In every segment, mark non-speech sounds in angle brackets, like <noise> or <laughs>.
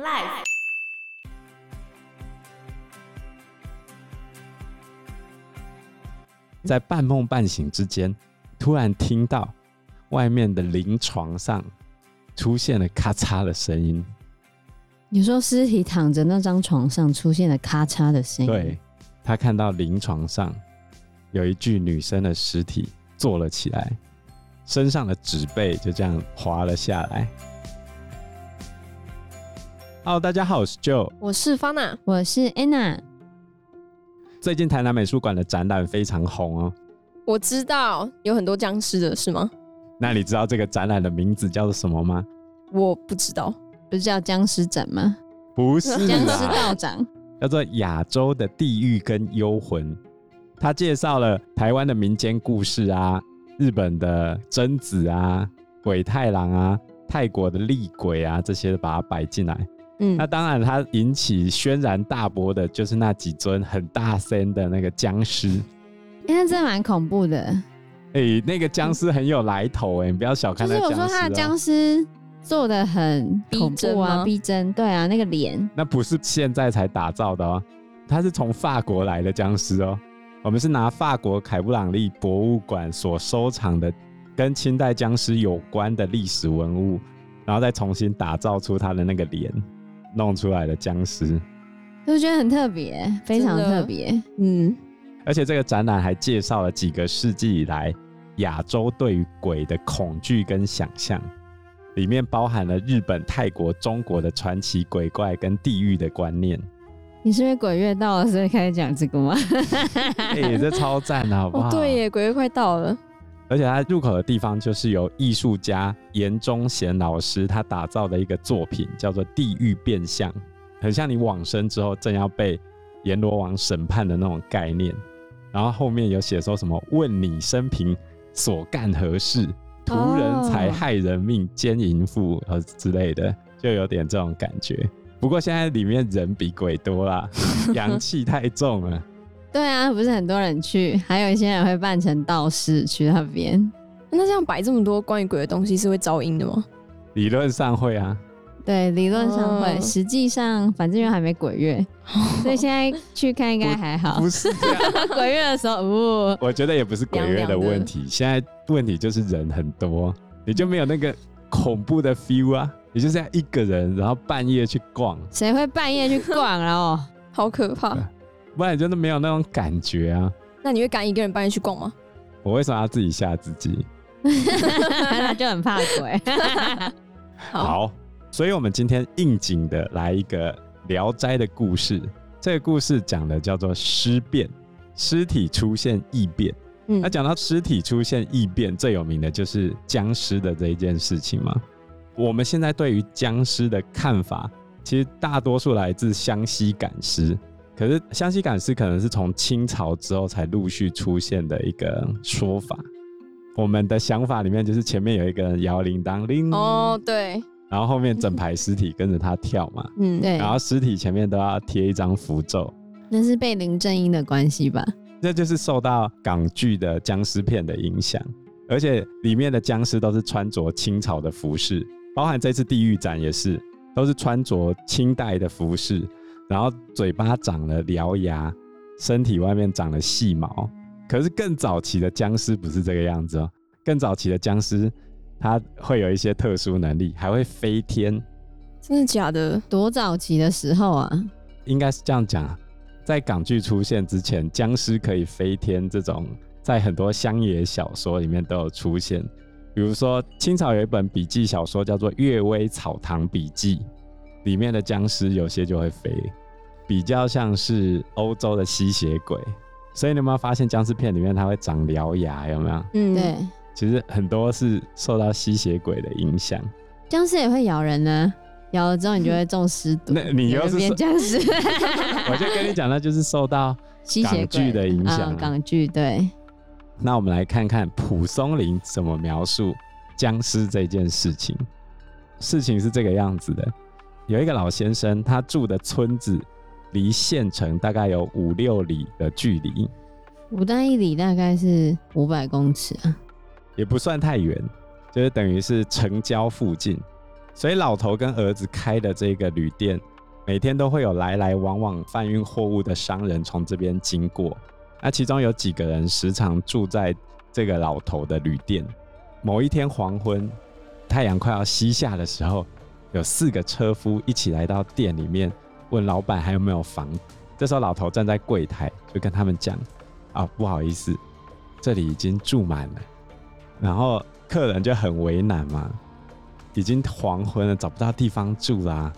Life。在半梦半醒之间，突然听到外面的临床上出现了咔嚓的声音。你说尸体躺着那张床上出现了咔嚓的声音？对，他看到临床上有一具女生的尸体坐了起来，身上的纸被就这样滑了下来。Hello，大家好，我是 Joe，我是 Fana，我是 Anna。最近台南美术馆的展览非常红哦。我知道有很多僵尸的是吗？那你知道这个展览的名字叫做什么吗？我不知道，不是叫僵尸展吗？不是，僵尸道长叫做亚洲的地狱跟幽魂。他介绍了台湾的民间故事啊，日本的贞子啊，鬼太郎啊，泰国的厉鬼啊，这些把它摆进来。嗯，那当然，它引起轩然大波的就是那几尊很大声的那个僵尸，因为真的蛮恐怖的。哎、欸，那个僵尸很有来头哎、欸，你不要小看那僵尸、喔。就是我说他的僵尸做的很逼真啊，逼真。对啊，那个脸。那不是现在才打造的哦、喔，他是从法国来的僵尸哦。我们是拿法国凯布朗利博物馆所收藏的跟清代僵尸有关的历史文物，然后再重新打造出它的那个脸。弄出来的僵尸，我觉得很特别，非常特别。嗯，而且这个展览还介绍了几个世纪以来亚洲对于鬼的恐惧跟想象，里面包含了日本、泰国、中国的传奇鬼怪跟地狱的观念。你是因为鬼月到了，所以开始讲这个吗？<laughs> 哎、欸，这超赞的，好不好？哦、对耶，鬼月快到了。而且它入口的地方就是由艺术家严忠贤老师他打造的一个作品，叫做《地狱变相》，很像你往生之后正要被阎罗王审判的那种概念。然后后面有写说什么“问你生平所干何事，屠人财害人命，奸淫妇”呃之类的，就有点这种感觉。不过现在里面人比鬼多啦，<laughs> 阳气太重了。对啊，不是很多人去，还有一些人会扮成道士去那边。那这样摆这么多关于鬼的东西，是会招阴的吗？理论上会啊。对，理论上会，实际上反正因为还没鬼月，<laughs> 所以现在去看应该还好。不，不是，<laughs> 鬼月的时候，哦，我觉得也不是鬼月的问题，现在问题就是人很多，你就没有那个恐怖的 feel 啊。你就这样一个人，然后半夜去逛，谁会半夜去逛然后 <laughs> 好可怕。不然真的没有那种感觉啊！那你会敢一个人半夜去逛吗？我为什么要自己吓自己？<laughs> 他就很怕鬼。好，<laughs> 好，所以我们今天应景的来一个《聊斋》的故事。这个故事讲的叫做尸变，尸体出现异变。嗯，那讲到尸体出现异变，最有名的就是僵尸的这一件事情嘛。我们现在对于僵尸的看法，其实大多数来自湘西赶尸。可是湘西赶尸可能是从清朝之后才陆续出现的一个说法。我们的想法里面就是前面有一个人摇铃铛，铃哦，对，然后后面整排尸体跟着他跳嘛，嗯，对，然后尸体前面都要贴一张符咒，那是被林正英的关系吧？这就是受到港剧的僵尸片的影响，而且里面的僵尸都是穿着清朝的服饰，包含这次地狱展也是，都是穿着清代的服饰。然后嘴巴长了獠牙，身体外面长了细毛。可是更早期的僵尸不是这个样子哦，更早期的僵尸，它会有一些特殊能力，还会飞天。真的假的？多早期的时候啊？应该是这样讲，在港剧出现之前，僵尸可以飞天这种，在很多乡野小说里面都有出现。比如说清朝有一本笔记小说叫做《阅微草堂笔记》，里面的僵尸有些就会飞。比较像是欧洲的吸血鬼，所以你有没有发现僵尸片里面它会长獠牙？有没有？嗯，对。其实很多是受到吸血鬼的影响。僵尸也会咬人呢，咬了之后你就会中尸毒。那你又是变僵尸？<laughs> 我就跟你讲，那就是受到港剧的影响。港剧对。那我们来看看蒲松龄怎么描述僵尸这件事情。事情是这个样子的：有一个老先生，他住的村子。离县城大概有五六里的距离，五单一里大概是五百公尺啊，也不算太远，就是等于是城郊附近。所以老头跟儿子开的这个旅店，每天都会有来来往往贩运货物的商人从这边经过。那其中有几个人时常住在这个老头的旅店。某一天黄昏，太阳快要西下的时候，有四个车夫一起来到店里面，问老板还有没有房。这时候老头站在柜台，就跟他们讲：“啊，不好意思，这里已经住满了。”然后客人就很为难嘛，已经黄昏了，找不到地方住啦、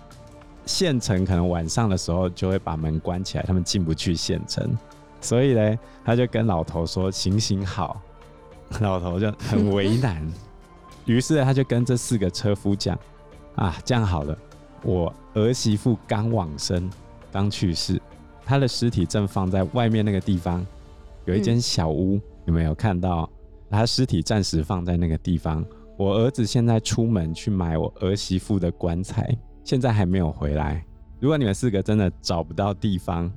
县城可能晚上的时候就会把门关起来，他们进不去县城。所以呢，他就跟老头说：“行行好。”老头就很为难，于是他就跟这四个车夫讲：“啊，这样好了，我儿媳妇刚往生，刚去世，她的尸体正放在外面那个地方，有一间小屋，嗯、有没有看到？她尸体暂时放在那个地方。我儿子现在出门去买我儿媳妇的棺材，现在还没有回来。如果你们四个真的找不到地方，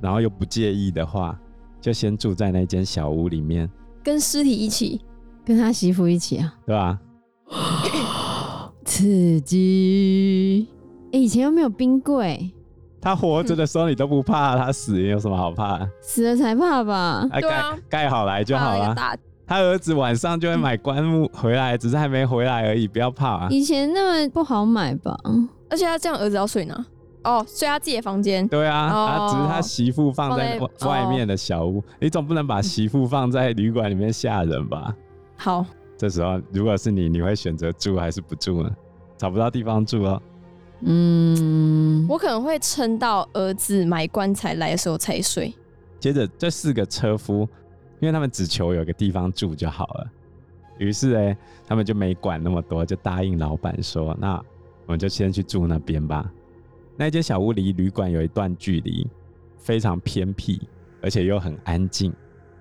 然后又不介意的话，就先住在那间小屋里面。”跟尸体一起，跟他媳妇一起啊，对吧？<laughs> 刺激！以前又没有冰柜，他活着的时候你都不怕，他死有什么好怕？死了才怕吧？对啊，盖好来就好了。他儿子晚上就会买棺木回来，只是还没回来而已，不要怕啊。以前那么不好买吧？而且他这样儿子要睡哪？哦，睡他自己的房间。对啊，他、哦、只是他媳妇放在外面的小屋，哦、你总不能把媳妇放在旅馆里面吓人吧？好，这时候如果是你，你会选择住还是不住呢？找不到地方住哦。嗯，我可能会撑到儿子买棺材来的时候才睡。接着这四个车夫，因为他们只求有个地方住就好了，于是哎，他们就没管那么多，就答应老板说：“那我们就先去住那边吧。”那间小屋离旅馆有一段距离，非常偏僻，而且又很安静。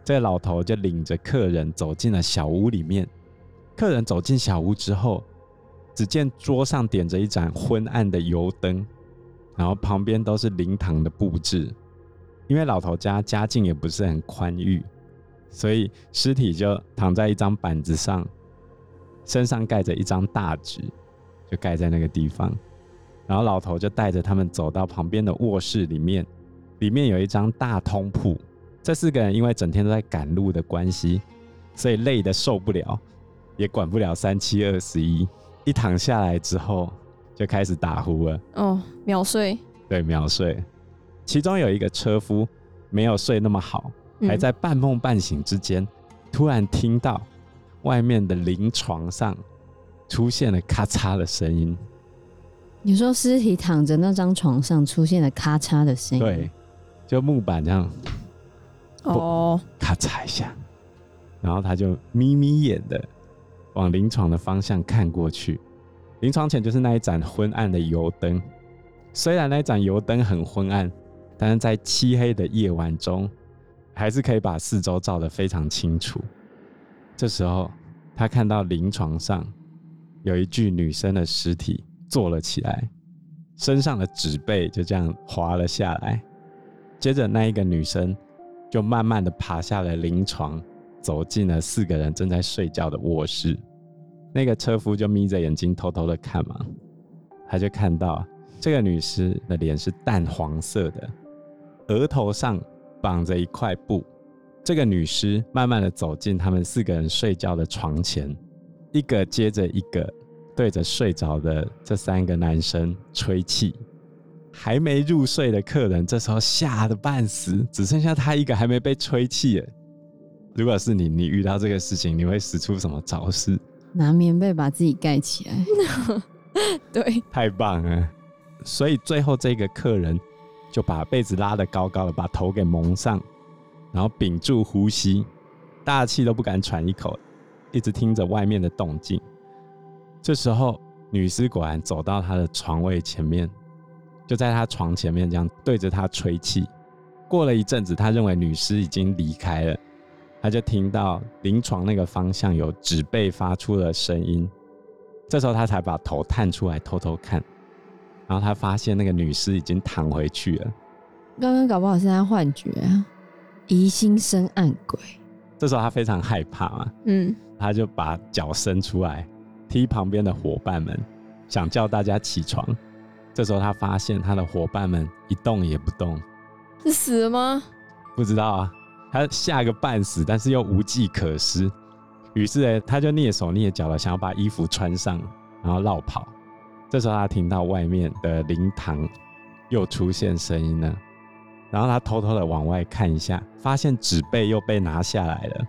这个老头就领着客人走进了小屋里面。客人走进小屋之后，只见桌上点着一盏昏暗的油灯，然后旁边都是灵堂的布置。因为老头家家境也不是很宽裕，所以尸体就躺在一张板子上，身上盖着一张大纸，就盖在那个地方。然后老头就带着他们走到旁边的卧室里面，里面有一张大通铺。这四个人因为整天都在赶路的关系，所以累得受不了，也管不了三七二十一。一躺下来之后，就开始打呼了。哦，秒睡。对，秒睡。其中有一个车夫没有睡那么好，还在半梦半醒之间，嗯、突然听到外面的临床上出现了咔嚓的声音。你说尸体躺着那张床上出现了咔嚓的声音，对，就木板这样，哦，咔嚓一下，然后他就眯眯眼的往临床的方向看过去，临床前就是那一盏昏暗的油灯。虽然那盏油灯很昏暗，但是在漆黑的夜晚中，还是可以把四周照得非常清楚。这时候，他看到临床上有一具女生的尸体。坐了起来，身上的纸被就这样滑了下来。接着，那一个女生就慢慢的爬下了临床，走进了四个人正在睡觉的卧室。那个车夫就眯着眼睛偷偷的看嘛，他就看到这个女尸的脸是淡黄色的，额头上绑着一块布。这个女尸慢慢的走进他们四个人睡觉的床前，一个接着一个。对着睡着的这三个男生吹气，还没入睡的客人这时候吓得半死，只剩下他一个还没被吹气。如果是你，你遇到这个事情，你会使出什么招式？拿棉被把自己盖起来。<laughs> 对，太棒了。所以最后这个客人就把被子拉得高高的，把头给蒙上，然后屏住呼吸，大气都不敢喘一口，一直听着外面的动静。这时候，女尸果然走到他的床位前面，就在他床前面这样对着他吹气。过了一阵子，他认为女尸已经离开了，他就听到临床那个方向有纸背发出了声音。这时候他才把头探出来偷偷看，然后他发现那个女尸已经躺回去了。刚刚搞不好是他幻觉啊，疑心生暗鬼。这时候他非常害怕嘛，嗯，他就把脚伸出来。踢旁边的伙伴们，想叫大家起床。这时候他发现他的伙伴们一动也不动，是死了吗？不知道啊，他吓个半死，但是又无计可施，于是呢，他就蹑手蹑脚的想要把衣服穿上，然后落跑。这时候他听到外面的灵堂又出现声音了，然后他偷偷的往外看一下，发现纸被又被拿下来了。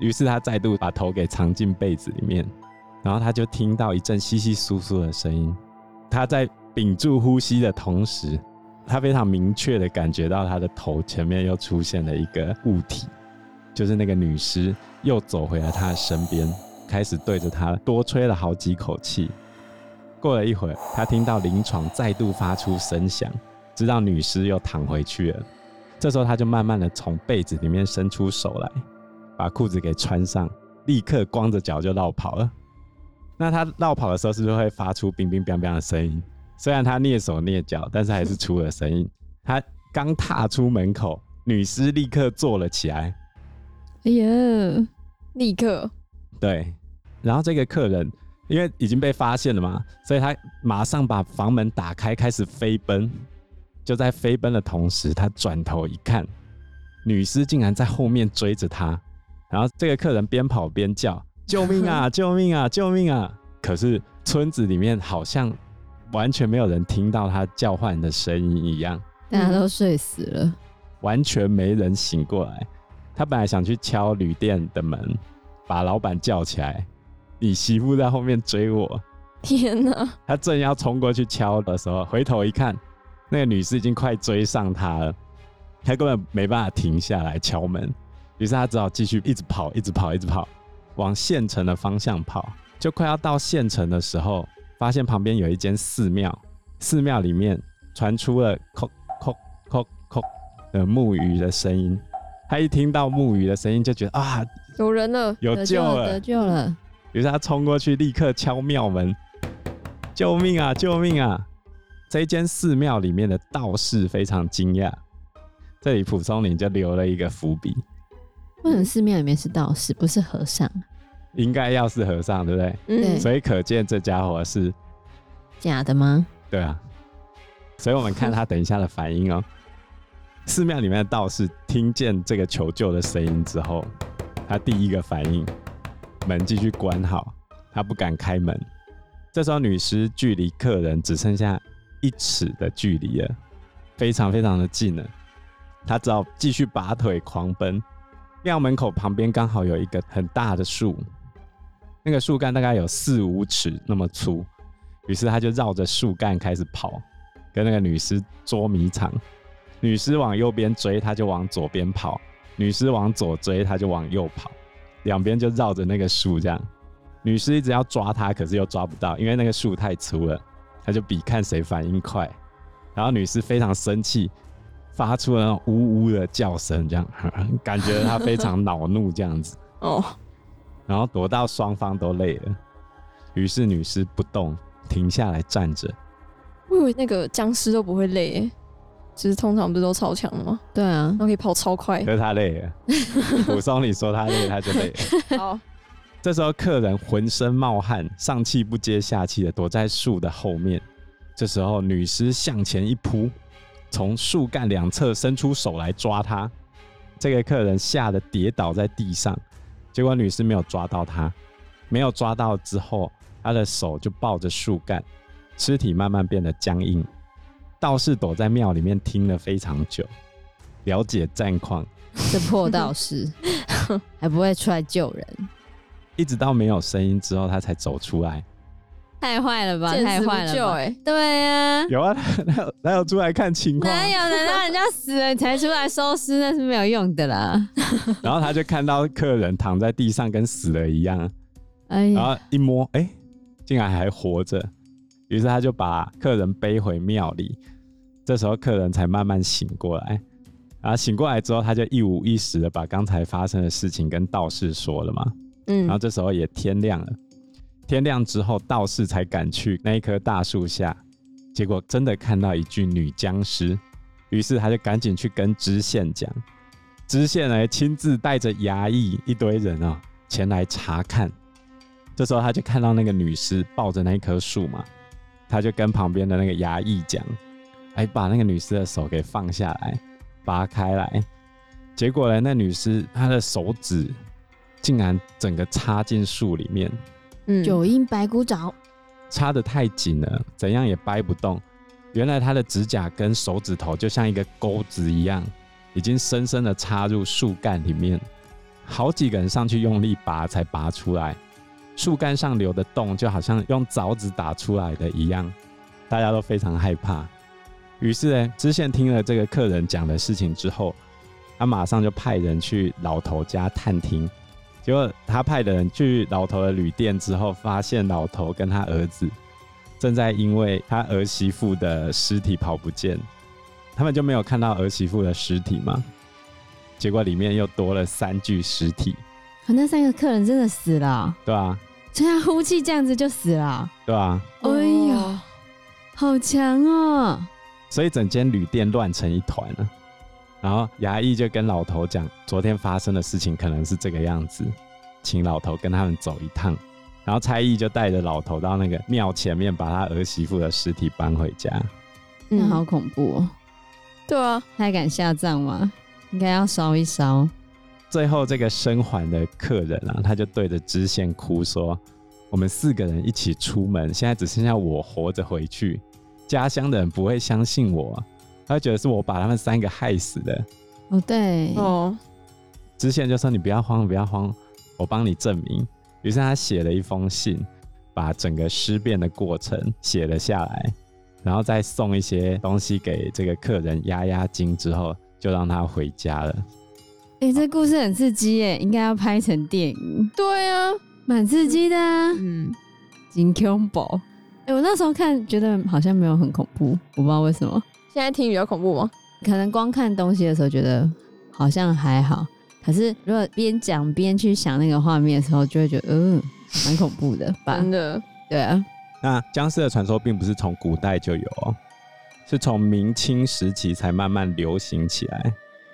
于是他再度把头给藏进被子里面，然后他就听到一阵窸窸窣窣的声音。他在屏住呼吸的同时，他非常明确的感觉到他的头前面又出现了一个物体，就是那个女尸又走回了他的身边，开始对着他多吹了好几口气。过了一会儿，他听到灵床再度发出声响，知道女尸又躺回去了。这时候他就慢慢的从被子里面伸出手来。把裤子给穿上，立刻光着脚就落跑了。那他落跑的时候，是不是会发出冰冰冰冰的声音？虽然他蹑手蹑脚，但是还是出了声音。他刚踏出门口，女尸立刻坐了起来。哎呀，立刻。对，然后这个客人因为已经被发现了嘛，所以他马上把房门打开，开始飞奔。就在飞奔的同时，他转头一看，女尸竟然在后面追着他。然后这个客人边跑边叫：“救命啊！救命啊！救命啊！”可是村子里面好像完全没有人听到他叫唤的声音一样，大家都睡死了，完全没人醒过来。他本来想去敲旅店的门，把老板叫起来：“你媳妇在后面追我！”天哪！他正要冲过去敲的时候，回头一看，那个女士已经快追上他了，他根本没办法停下来敲门。于是他只好继续一直跑，一直跑，一直跑，往县城的方向跑。就快要到县城的时候，发现旁边有一间寺庙，寺庙里面传出了“叩叩叩叩”的木鱼的声音。他一听到木鱼的声音，就觉得啊，有人了，有救了，得救了。于是他冲过去，立刻敲庙门：“救命啊，救命啊！”这一间寺庙里面的道士非常惊讶。这里蒲松龄就留了一个伏笔。为什么寺庙里面是道士，不是和尚？应该要是和尚，对不对？嗯。所以可见这家伙是假的吗？对啊。所以我们看他等一下的反应哦。寺庙里面的道士听见这个求救的声音之后，他第一个反应，门继续关好，他不敢开门。这时候女尸距离客人只剩下一尺的距离了，非常非常的近了。他只好继续拔腿狂奔。庙门口旁边刚好有一个很大的树，那个树干大概有四五尺那么粗，于是他就绕着树干开始跑，跟那个女尸捉迷藏。女尸往右边追，他就往左边跑；女尸往左追，他就往右跑。两边就绕着那个树这样。女尸一直要抓他，可是又抓不到，因为那个树太粗了。他就比看谁反应快。然后女尸非常生气。发出了呜呜的叫声，这样 <laughs> 感觉他非常恼怒，这样子哦。然后躲到双方都累了，于是女尸不动，停下来站着。我以为那个僵尸都不会累，其实通常不是都超强的吗？对啊，然后可以跑超快。可是他累了。<laughs> 武松你说他累，他就累了。<laughs> 好，这时候客人浑身冒汗，上气不接下气的躲在树的后面。这时候女尸向前一扑。从树干两侧伸出手来抓他，这个客人吓得跌倒在地上，结果女士没有抓到他，没有抓到之后，他的手就抱着树干，尸体慢慢变得僵硬。道士躲在庙里面听了非常久，了解战况。这破道士 <laughs> 还不会出来救人，一直到没有声音之后，他才走出来。太坏了吧！太坏了吧！哎，对呀，有啊，哪 <laughs> 有哪有出来看情况。哪有人让人家死了你才出来收尸？那是没有用的啦。<laughs> 然后他就看到客人躺在地上跟死了一样，哎，然后一摸，哎，竟然还活着。于是他就把客人背回庙里。这时候客人才慢慢醒过来。然后醒过来之后，他就一五一十的把刚才发生的事情跟道士说了嘛。嗯，然后这时候也天亮了。天亮之后，道士才赶去那一棵大树下，结果真的看到一具女僵尸，于是他就赶紧去跟知县讲，知县呢亲自带着衙役一堆人啊、前来查看。这时候他就看到那个女尸抱着那一棵树嘛，他就跟旁边的那个衙役讲，哎，把那个女尸的手给放下来，拔开来。结果呢，那女尸她的手指竟然整个插进树里面，嗯，九阴白骨爪，插得太紧了，怎样也掰不动。原来他的指甲跟手指头就像一个钩子一样，已经深深的插入树干里面，好几个人上去用力拔才拔出来。树干上留的洞就好像用凿子打出来的一样，大家都非常害怕。于是呢，知县听了这个客人讲的事情之后，他马上就派人去老头家探听。结果他派的人去老头的旅店之后，发现老头跟他儿子正在因为他儿媳妇的尸体跑不见，他们就没有看到儿媳妇的尸体吗？结果里面又多了三具尸体。可那三个客人真的死了？对啊。这样呼气这样子就死了，对啊，哎呀，好强哦！所以整间旅店乱成一团了。然后衙役就跟老头讲，昨天发生的事情可能是这个样子，请老头跟他们走一趟。然后差役就带着老头到那个庙前面，把他儿媳妇的尸体搬回家。嗯，好恐怖哦。对啊，他还敢下葬吗？应该要烧一烧。最后，这个生还的客人啊，他就对着知县哭说：“我们四个人一起出门，现在只剩下我活着回去，家乡的人不会相信我，他觉得是我把他们三个害死的。”哦，对，哦，知县就说：“你不要慌，不要慌，我帮你证明。”于是他写了一封信，把整个尸变的过程写了下来，然后再送一些东西给这个客人压压惊，之后就让他回家了。哎、欸，这故事很刺激耶，应该要拍成电影。对啊，蛮刺激的啊。嗯，真恐怖。哎、欸，我那时候看觉得好像没有很恐怖，我不知道为什么。现在听比较恐怖吗？可能光看东西的时候觉得好像还好，可是如果边讲边去想那个画面的时候，就会觉得嗯，蛮恐怖的吧。真的，对啊。那僵尸的传说并不是从古代就有，是从明清时期才慢慢流行起来。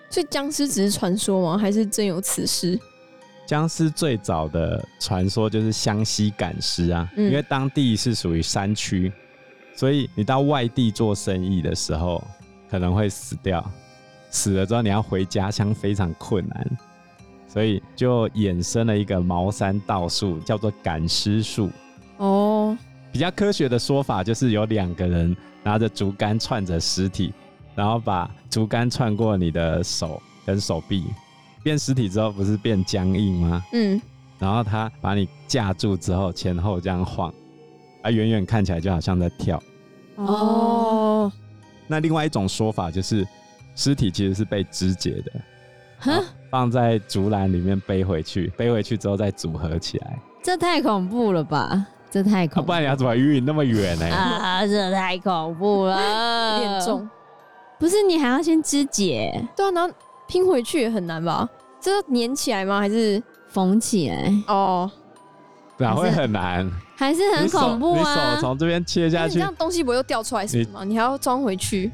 所以僵尸只是传说吗？还是真有此事？僵尸最早的传说就是湘西赶尸啊，嗯、因为当地是属于山区，所以你到外地做生意的时候可能会死掉，死了之后你要回家乡非常困难，所以就衍生了一个茅山道术，叫做赶尸术。哦，比较科学的说法就是有两个人拿着竹竿串着尸体。然后把竹竿串过你的手跟手臂，变尸体之后不是变僵硬吗？嗯。然后他把你架住之后，前后这样晃，啊，远远看起来就好像在跳。哦。那另外一种说法就是，尸体其实是被肢解的，哼，放在竹篮里面背回去，背回去之后再组合起来。这太恐怖了吧！这太恐怖了，啊，不然你要怎么运那么远呢？啊，这太恐怖了，有点重。不是你还要先肢解？对啊，然后拼回去也很难吧？这粘起来吗？还是缝起来？哦，哪会很难？还是很恐怖啊！你手从这边切下去，你这样东西不会又掉出来是吗？你，你还要装回去？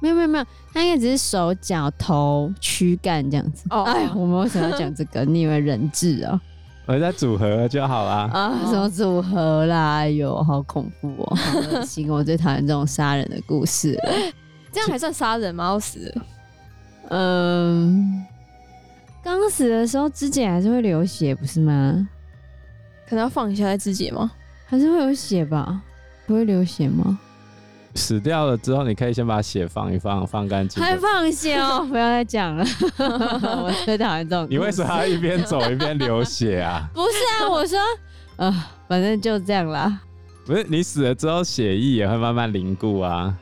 没有没有没有，它应该只是手脚头躯干这样子。哦，哎呀，我们为什么要讲这个？<laughs> 你以为人质啊？我在组合就好啦。啊，什么组合啦？哎呦，好恐怖哦，好恶心！我最讨厌这种杀人的故事了。<laughs> 这样还算杀人吗？要死了？嗯，刚死的时候肢解还是会流血，不是吗？可能要放一下再肢解吗？还是会有血吧？不会流血吗？死掉了之后，你可以先把血放一放，放干净。还放血哦！<laughs> 不要再讲了，<laughs> 我最讨厌这种。你为什么要一边走一边流血啊？<laughs> 不是啊，我说，呃，反正就这样啦。不是，你死了之后，血液也会慢慢凝固啊。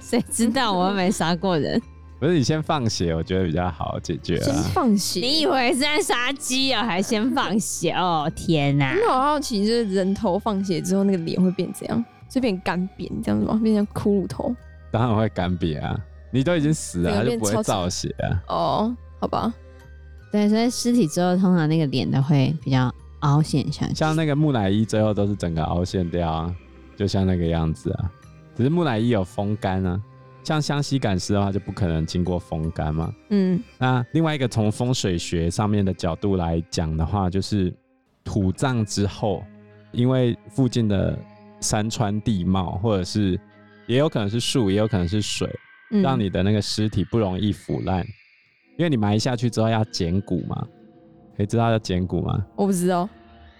谁知道我又没杀过人？不是你先放血，我觉得比较好解决啊。先放血？你以为是在杀鸡啊？还先放血？哦天哪！我好好奇，就是人头放血之后，那个脸会变怎样？就变干扁这样子吗？变成骷髅头？当然会干瘪啊！你都已经死了，它就不会造血啊。哦，好吧。对，所以尸体之后，通常那个脸都会比较凹陷下去。像那个木乃伊，最后都是整个凹陷掉啊，就像那个样子啊。只是木乃伊有风干啊，像湘西赶尸的话就不可能经过风干嘛。嗯，那另外一个从风水学上面的角度来讲的话，就是土葬之后，因为附近的山川地貌，或者是也有可能是树，也有可能是水，嗯、让你的那个尸体不容易腐烂。因为你埋下去之后要捡骨嘛，可以知道要捡骨吗？我不知道。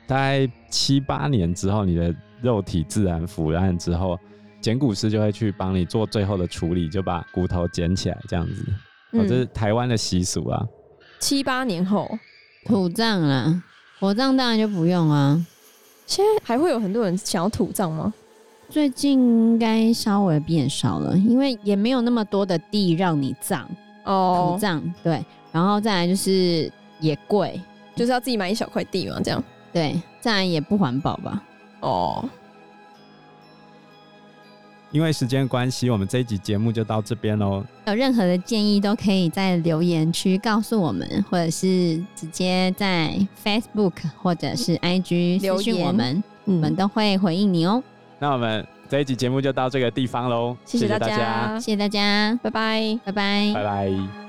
大概七八年之后，你的肉体自然腐烂之后，捡骨师就会去帮你做最后的处理，就把骨头捡起来，这样子。哦，这是台湾的习俗啊。七八年后土葬啊，火葬当然就不用啊。现在还会有很多人想要土葬吗？最近应该稍微变少了，因为也没有那么多的地让你葬哦。土葬对，然后再来就是也贵，就是要自己买一小块地嘛，这样。对，再来也不环保吧？哦。因为时间关系，我们这一集节目就到这边喽。有任何的建议都可以在留言区告诉我们，或者是直接在 Facebook 或者是 IG 留言我们，我们都会回应你哦。那我们这一集节目就到这个地方喽，谢谢大家，谢谢大家，拜拜，拜拜，拜拜。